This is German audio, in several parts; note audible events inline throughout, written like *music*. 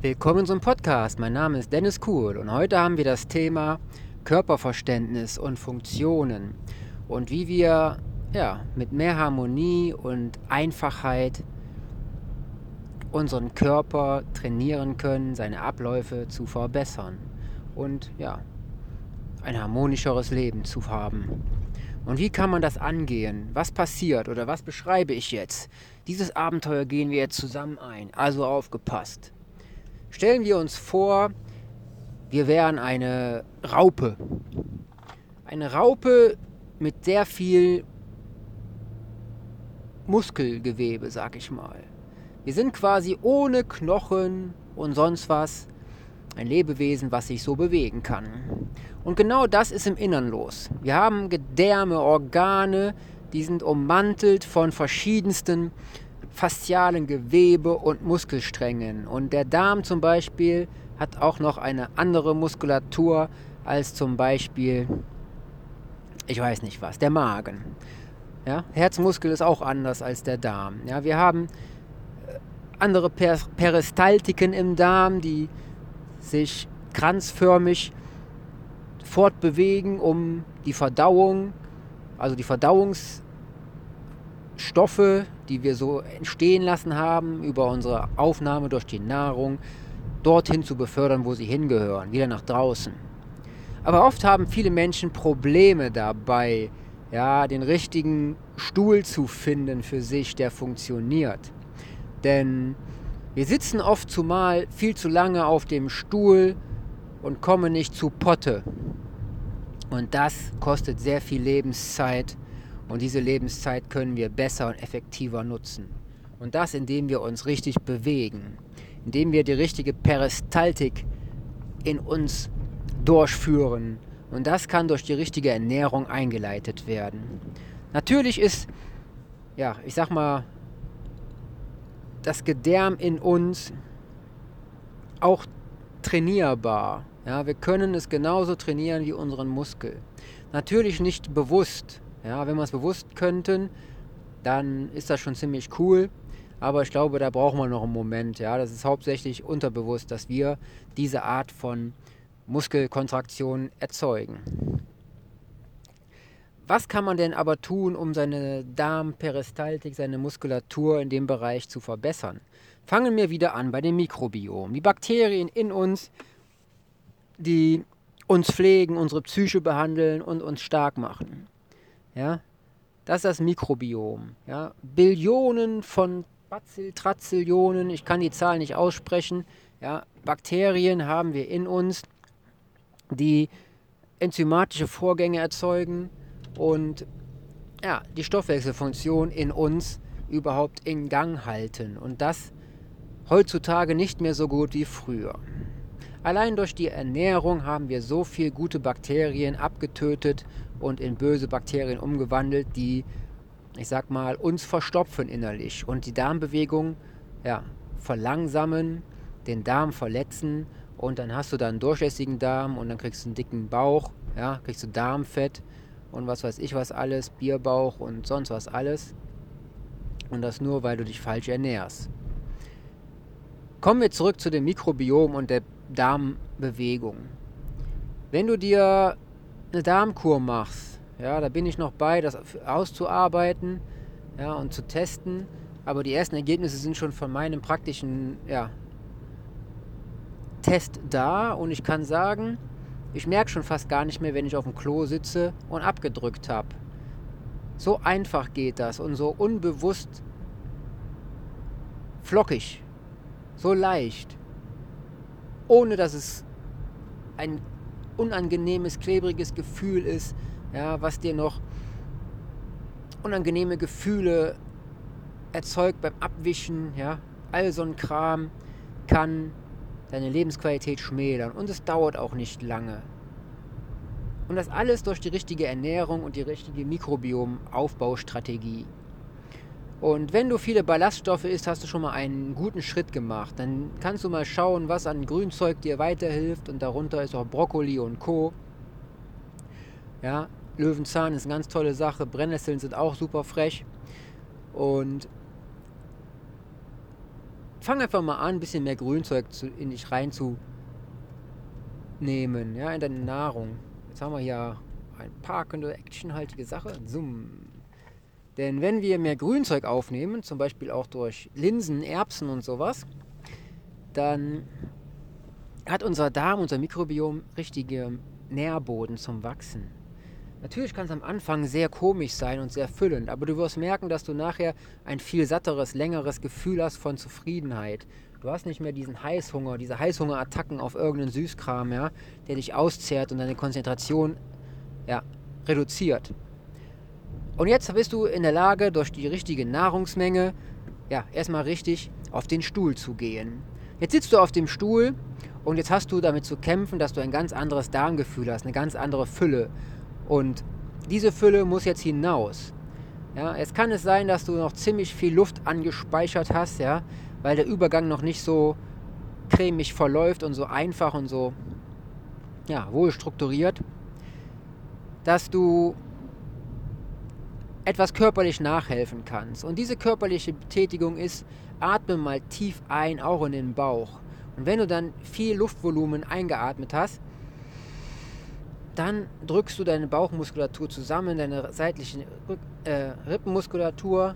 Willkommen zum Podcast. Mein Name ist Dennis Kuhl und heute haben wir das Thema Körperverständnis und Funktionen und wie wir ja, mit mehr Harmonie und Einfachheit unseren Körper trainieren können, seine Abläufe zu verbessern und ja, ein harmonischeres Leben zu haben. Und wie kann man das angehen? Was passiert oder was beschreibe ich jetzt? Dieses Abenteuer gehen wir jetzt zusammen ein, also aufgepasst. Stellen wir uns vor, wir wären eine Raupe. Eine Raupe mit sehr viel Muskelgewebe, sag ich mal. Wir sind quasi ohne Knochen und sonst was ein Lebewesen, was sich so bewegen kann. Und genau das ist im Innern los. Wir haben Gedärme, Organe, die sind ummantelt von verschiedensten faszialen Gewebe und Muskelsträngen. Und der Darm zum Beispiel hat auch noch eine andere Muskulatur als zum Beispiel, ich weiß nicht was, der Magen. Ja, Herzmuskel ist auch anders als der Darm. Ja, wir haben äh, andere per Peristaltiken im Darm, die sich kranzförmig fortbewegen, um die Verdauung, also die Verdauungs Stoffe, die wir so entstehen lassen haben, über unsere Aufnahme durch die Nahrung, dorthin zu befördern, wo sie hingehören, wieder nach draußen. Aber oft haben viele Menschen Probleme dabei, ja, den richtigen Stuhl zu finden für sich, der funktioniert. Denn wir sitzen oft zumal viel zu lange auf dem Stuhl und kommen nicht zu Potte. Und das kostet sehr viel Lebenszeit und diese Lebenszeit können wir besser und effektiver nutzen. Und das, indem wir uns richtig bewegen, indem wir die richtige Peristaltik in uns durchführen. Und das kann durch die richtige Ernährung eingeleitet werden. Natürlich ist, ja, ich sag mal, das Gedärm in uns auch trainierbar. Ja, wir können es genauso trainieren wie unseren Muskel. Natürlich nicht bewusst, ja, wenn wir es bewusst könnten, dann ist das schon ziemlich cool. Aber ich glaube, da brauchen wir noch einen Moment. Ja, das ist hauptsächlich unterbewusst, dass wir diese Art von Muskelkontraktion erzeugen. Was kann man denn aber tun, um seine Darmperistaltik, seine Muskulatur in dem Bereich zu verbessern? Fangen wir wieder an bei dem Mikrobiom. Die Bakterien in uns, die uns pflegen, unsere Psyche behandeln und uns stark machen. Ja? Das ist das Mikrobiom. Ja? Billionen von Bazillillionen, ich kann die Zahl nicht aussprechen. Ja? Bakterien haben wir in uns, die enzymatische Vorgänge erzeugen und ja, die Stoffwechselfunktion in uns überhaupt in Gang halten. Und das heutzutage nicht mehr so gut wie früher. Allein durch die Ernährung haben wir so viele gute Bakterien abgetötet und in böse Bakterien umgewandelt, die, ich sag mal, uns verstopfen innerlich und die Darmbewegung ja, verlangsamen, den Darm verletzen und dann hast du dann einen durchlässigen Darm und dann kriegst du einen dicken Bauch, ja, kriegst du Darmfett und was weiß ich was alles, Bierbauch und sonst was alles. Und das nur, weil du dich falsch ernährst. Kommen wir zurück zu dem Mikrobiom und der Darmbewegung. Wenn du dir eine Darmkur machst, ja, da bin ich noch bei, das auszuarbeiten ja, und zu testen. Aber die ersten Ergebnisse sind schon von meinem praktischen ja, Test da und ich kann sagen, ich merke schon fast gar nicht mehr, wenn ich auf dem Klo sitze und abgedrückt habe. So einfach geht das und so unbewusst flockig, so leicht, ohne dass es ein unangenehmes, klebriges Gefühl ist, ja, was dir noch unangenehme Gefühle erzeugt beim Abwischen, ja, all so ein Kram kann deine Lebensqualität schmälern und es dauert auch nicht lange. Und das alles durch die richtige Ernährung und die richtige Mikrobiomaufbaustrategie. Und wenn du viele Ballaststoffe isst, hast du schon mal einen guten Schritt gemacht. Dann kannst du mal schauen, was an Grünzeug dir weiterhilft. Und darunter ist auch Brokkoli und Co. Ja, Löwenzahn ist eine ganz tolle Sache. Brennnesseln sind auch super frech. Und fang einfach mal an, ein bisschen mehr Grünzeug in dich reinzunehmen, ja, in deine Nahrung. Jetzt haben wir hier ein parkende, actionhaltige Sache. Zoom. Denn wenn wir mehr Grünzeug aufnehmen, zum Beispiel auch durch Linsen, Erbsen und sowas, dann hat unser Darm, unser Mikrobiom richtige Nährboden zum Wachsen. Natürlich kann es am Anfang sehr komisch sein und sehr füllend, aber du wirst merken, dass du nachher ein viel satteres, längeres Gefühl hast von Zufriedenheit. Du hast nicht mehr diesen Heißhunger, diese Heißhungerattacken auf irgendeinen Süßkram, ja, der dich auszehrt und deine Konzentration ja, reduziert. Und jetzt bist du in der Lage, durch die richtige Nahrungsmenge, ja, erstmal richtig auf den Stuhl zu gehen. Jetzt sitzt du auf dem Stuhl und jetzt hast du damit zu kämpfen, dass du ein ganz anderes Darmgefühl hast, eine ganz andere Fülle. Und diese Fülle muss jetzt hinaus. Ja, jetzt kann es sein, dass du noch ziemlich viel Luft angespeichert hast, ja, weil der Übergang noch nicht so cremig verläuft und so einfach und so ja, wohl strukturiert, dass du etwas körperlich nachhelfen kannst. Und diese körperliche Betätigung ist, atme mal tief ein, auch in den Bauch. Und wenn du dann viel Luftvolumen eingeatmet hast, dann drückst du deine Bauchmuskulatur zusammen, deine seitliche äh, Rippenmuskulatur,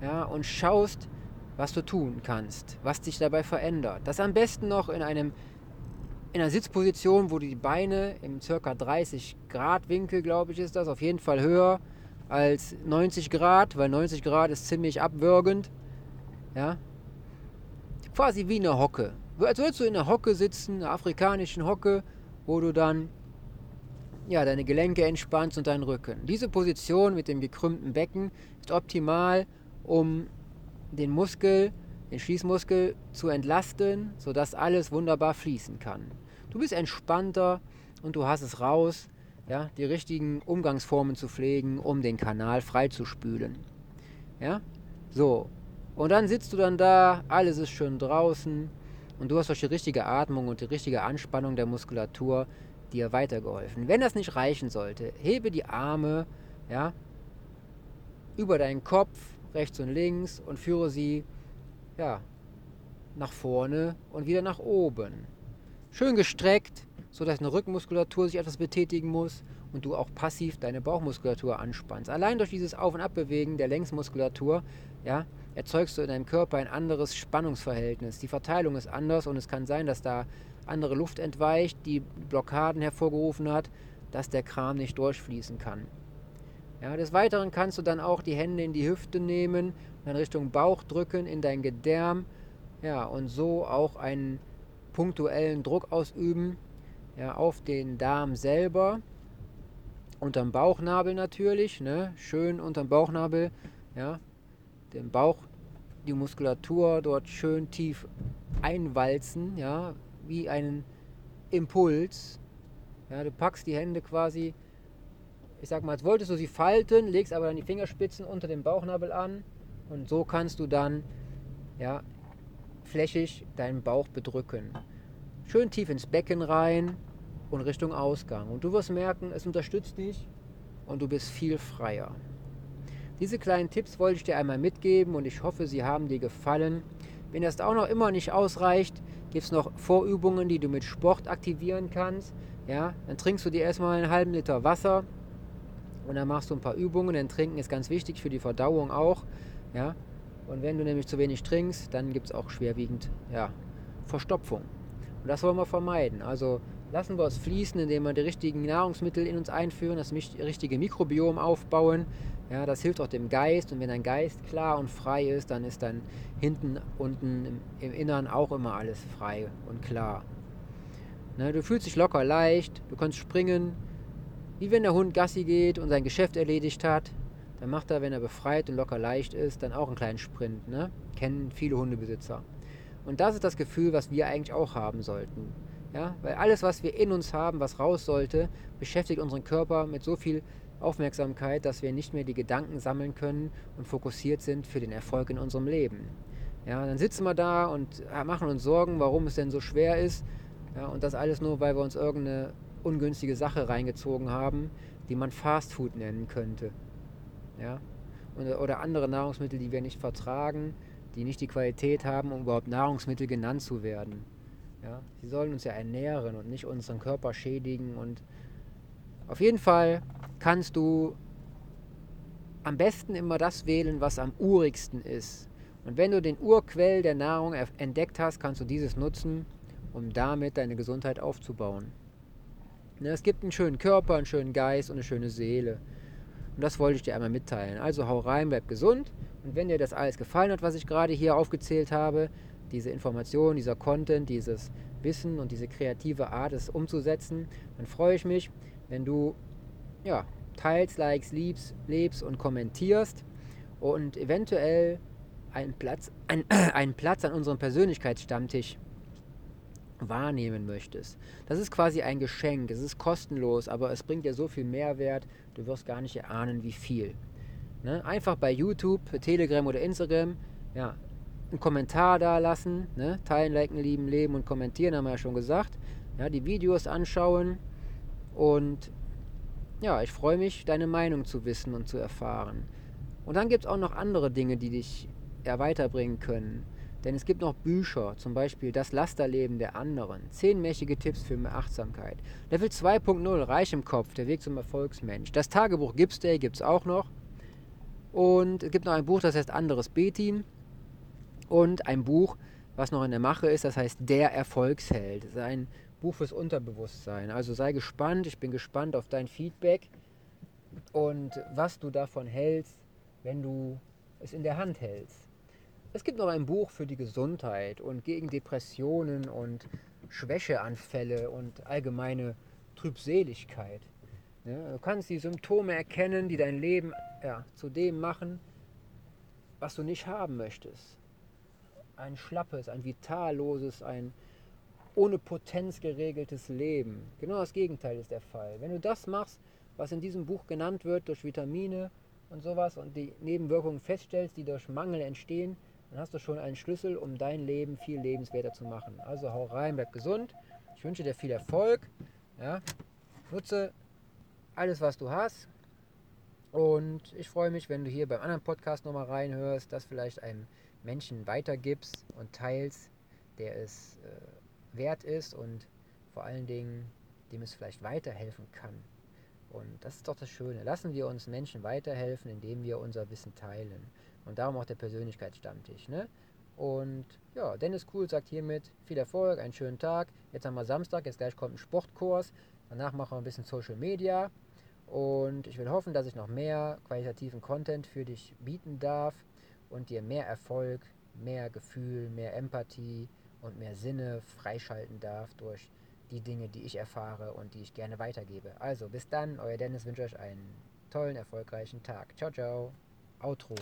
ja, und schaust, was du tun kannst, was dich dabei verändert. Das am besten noch in einem in einer Sitzposition, wo du die Beine im ca. 30 Grad Winkel, glaube ich, ist das, auf jeden Fall höher als 90 Grad, weil 90 Grad ist ziemlich abwürgend. Ja? Quasi wie eine Hocke. Als würdest du in einer Hocke sitzen, einer afrikanischen Hocke, wo du dann ja, deine Gelenke entspannst und deinen Rücken. Diese Position mit dem gekrümmten Becken ist optimal, um den Muskel, den Schließmuskel zu entlasten, sodass alles wunderbar fließen kann. Du bist entspannter und du hast es raus, ja, die richtigen Umgangsformen zu pflegen, um den Kanal freizuspülen. Ja? So. Und dann sitzt du dann da, alles ist schön draußen und du hast durch die richtige Atmung und die richtige Anspannung der Muskulatur dir weitergeholfen. Wenn das nicht reichen sollte, hebe die Arme ja, über deinen Kopf, rechts und links und führe sie ja, nach vorne und wieder nach oben. Schön gestreckt, sodass eine Rückenmuskulatur sich etwas betätigen muss und du auch passiv deine Bauchmuskulatur anspannst. Allein durch dieses Auf- und Abbewegen der Längsmuskulatur ja, erzeugst du in deinem Körper ein anderes Spannungsverhältnis. Die Verteilung ist anders und es kann sein, dass da andere Luft entweicht, die Blockaden hervorgerufen hat, dass der Kram nicht durchfließen kann. Ja, des Weiteren kannst du dann auch die Hände in die Hüfte nehmen, dann Richtung Bauch drücken, in dein Gedärm, ja, und so auch einen punktuellen Druck ausüben, ja, auf den Darm selber, unterm Bauchnabel natürlich, ne, schön unterm Bauchnabel, ja, den Bauch, die Muskulatur dort schön tief einwalzen, ja, wie einen Impuls. Ja, du packst die Hände quasi, ich sag mal, als wolltest du sie falten, legst aber dann die Fingerspitzen unter dem Bauchnabel an und so kannst du dann ja, flächig deinen Bauch bedrücken. Schön tief ins Becken rein und Richtung Ausgang. Und du wirst merken, es unterstützt dich und du bist viel freier. Diese kleinen Tipps wollte ich dir einmal mitgeben und ich hoffe, sie haben dir gefallen. Wenn das auch noch immer nicht ausreicht, gibt es noch Vorübungen, die du mit Sport aktivieren kannst. Ja, dann trinkst du dir erstmal einen halben Liter Wasser und dann machst du ein paar Übungen. Denn Trinken ist ganz wichtig für die Verdauung auch. Ja, und wenn du nämlich zu wenig trinkst, dann gibt es auch schwerwiegend ja, Verstopfung. Und das wollen wir vermeiden. Also lassen wir es fließen, indem wir die richtigen Nahrungsmittel in uns einführen, das richtige Mikrobiom aufbauen. Ja, das hilft auch dem Geist. Und wenn dein Geist klar und frei ist, dann ist dann hinten, unten im, im Innern auch immer alles frei und klar. Ne, du fühlst dich locker leicht, du kannst springen. Wie wenn der Hund Gassi geht und sein Geschäft erledigt hat, dann macht er, wenn er befreit und locker leicht ist, dann auch einen kleinen Sprint. Ne? Kennen viele Hundebesitzer. Und das ist das Gefühl, was wir eigentlich auch haben sollten. Ja? Weil alles, was wir in uns haben, was raus sollte, beschäftigt unseren Körper mit so viel Aufmerksamkeit, dass wir nicht mehr die Gedanken sammeln können und fokussiert sind für den Erfolg in unserem Leben. Ja, dann sitzen wir da und machen uns Sorgen, warum es denn so schwer ist. Ja, und das alles nur, weil wir uns irgendeine ungünstige Sache reingezogen haben, die man Fast Food nennen könnte. Ja? oder andere Nahrungsmittel, die wir nicht vertragen, die nicht die Qualität haben, um überhaupt Nahrungsmittel genannt zu werden. Ja? Sie sollen uns ja ernähren und nicht unseren Körper schädigen. Und auf jeden Fall kannst du am besten immer das wählen, was am urigsten ist. Und wenn du den Urquell der Nahrung entdeckt hast, kannst du dieses nutzen, um damit deine Gesundheit aufzubauen. Ne, es gibt einen schönen Körper, einen schönen Geist und eine schöne Seele. Und das wollte ich dir einmal mitteilen. Also hau rein, bleib gesund. Und wenn dir das alles gefallen hat, was ich gerade hier aufgezählt habe, diese Information, dieser Content, dieses Wissen und diese kreative Art, es umzusetzen, dann freue ich mich, wenn du ja, teilst, likes, liebst, lebst und kommentierst und eventuell einen Platz, *clears throat* ein, *clears throat* einen Platz an unserem Persönlichkeitsstammtisch wahrnehmen möchtest. Das ist quasi ein Geschenk, es ist kostenlos, aber es bringt dir so viel Mehrwert, du wirst gar nicht erahnen, wie viel. Ne? Einfach bei YouTube, Telegram oder Instagram, ja, einen Kommentar da lassen, ne? teilen, liken, lieben, leben und kommentieren, haben wir ja schon gesagt. Ja, die Videos anschauen und ja, ich freue mich, deine Meinung zu wissen und zu erfahren. Und dann gibt es auch noch andere Dinge, die dich ja, weiterbringen können. Denn es gibt noch Bücher, zum Beispiel Das Lasterleben der anderen, zehnmächtige Tipps für mehr Achtsamkeit. Level 2.0, Reich im Kopf, der Weg zum Erfolgsmensch. Das Tagebuch Gips Day gibt es auch noch. Und es gibt noch ein Buch, das heißt Anderes B-Team. Und ein Buch, was noch in der Mache ist, das heißt Der Erfolgsheld. Das ist ein Buch fürs Unterbewusstsein. Also sei gespannt, ich bin gespannt auf dein Feedback und was du davon hältst, wenn du es in der Hand hältst. Es gibt noch ein Buch für die Gesundheit und gegen Depressionen und Schwächeanfälle und allgemeine Trübseligkeit. Ja, du kannst die Symptome erkennen, die dein Leben ja, zu dem machen, was du nicht haben möchtest. Ein schlappes, ein vitalloses, ein ohne Potenz geregeltes Leben. Genau das Gegenteil ist der Fall. Wenn du das machst, was in diesem Buch genannt wird, durch Vitamine und sowas und die Nebenwirkungen feststellst, die durch Mangel entstehen, dann hast du schon einen Schlüssel, um dein Leben viel lebenswerter zu machen. Also hau rein, bleib gesund. Ich wünsche dir viel Erfolg. Ja. Nutze alles, was du hast. Und ich freue mich, wenn du hier beim anderen Podcast nochmal reinhörst, das vielleicht einem Menschen weitergibst und teilst, der es äh, wert ist und vor allen Dingen, dem es vielleicht weiterhelfen kann. Und das ist doch das Schöne. Lassen wir uns Menschen weiterhelfen, indem wir unser Wissen teilen. Und darum auch der Persönlichkeitsstammtisch. Ne? Und ja, Dennis Kuhl sagt hiermit viel Erfolg, einen schönen Tag. Jetzt haben wir Samstag, jetzt gleich kommt ein Sportkurs. Danach machen wir ein bisschen Social Media. Und ich will hoffen, dass ich noch mehr qualitativen Content für dich bieten darf und dir mehr Erfolg, mehr Gefühl, mehr Empathie und mehr Sinne freischalten darf durch die Dinge, die ich erfahre und die ich gerne weitergebe. Also bis dann, euer Dennis wünscht euch einen tollen, erfolgreichen Tag. Ciao, ciao. Outro.